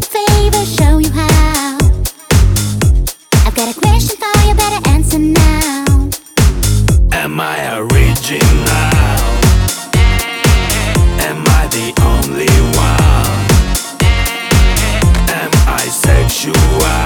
favor, show you how. I've got a question for you, better answer now. Am I original? Am I the only one? Am I sexual?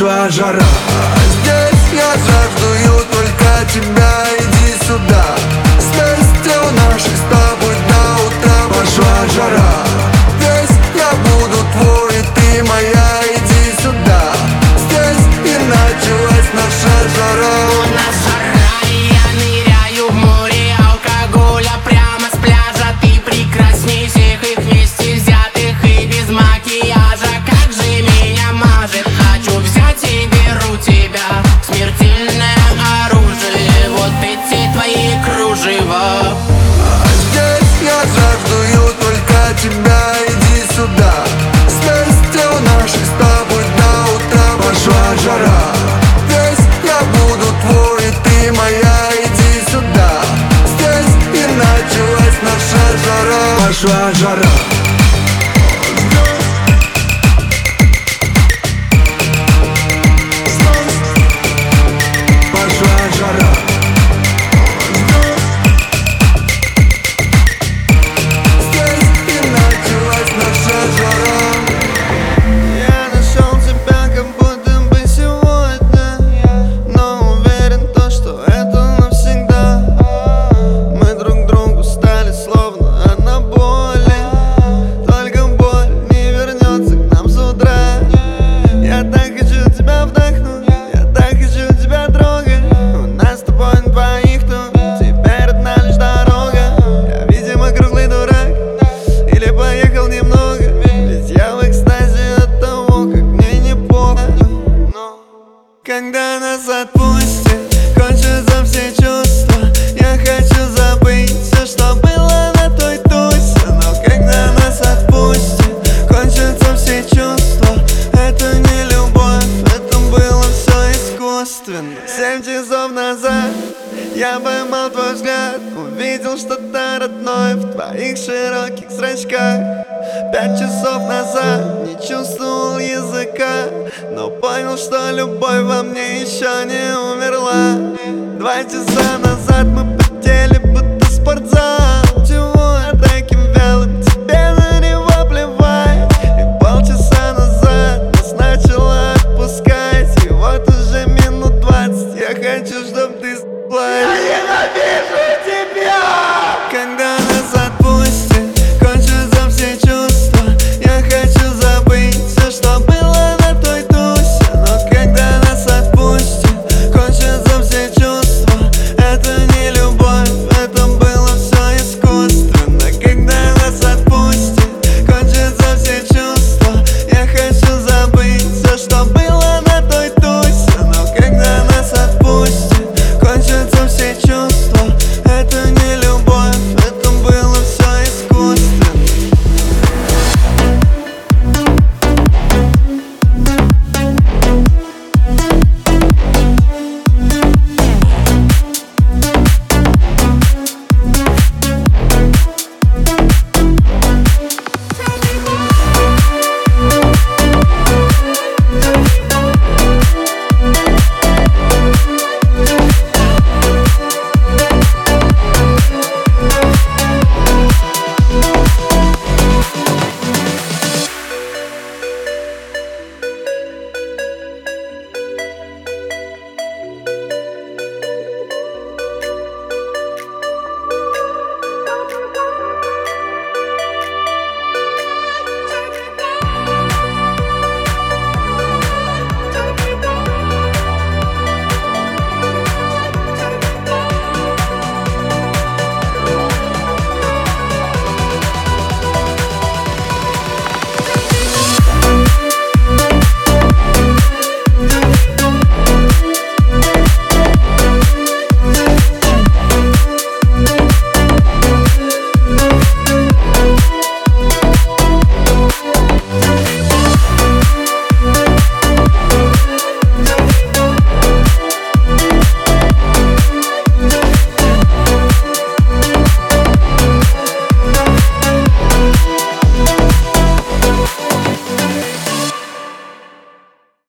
Наша жара Joshua Jara. Семь часов назад я поймал твой взгляд Увидел что-то родное в твоих широких зрачках. Пять часов назад не чувствовал языка Но понял, что любовь во мне еще не умерла. Два часа назад мы потели, будто спортзал.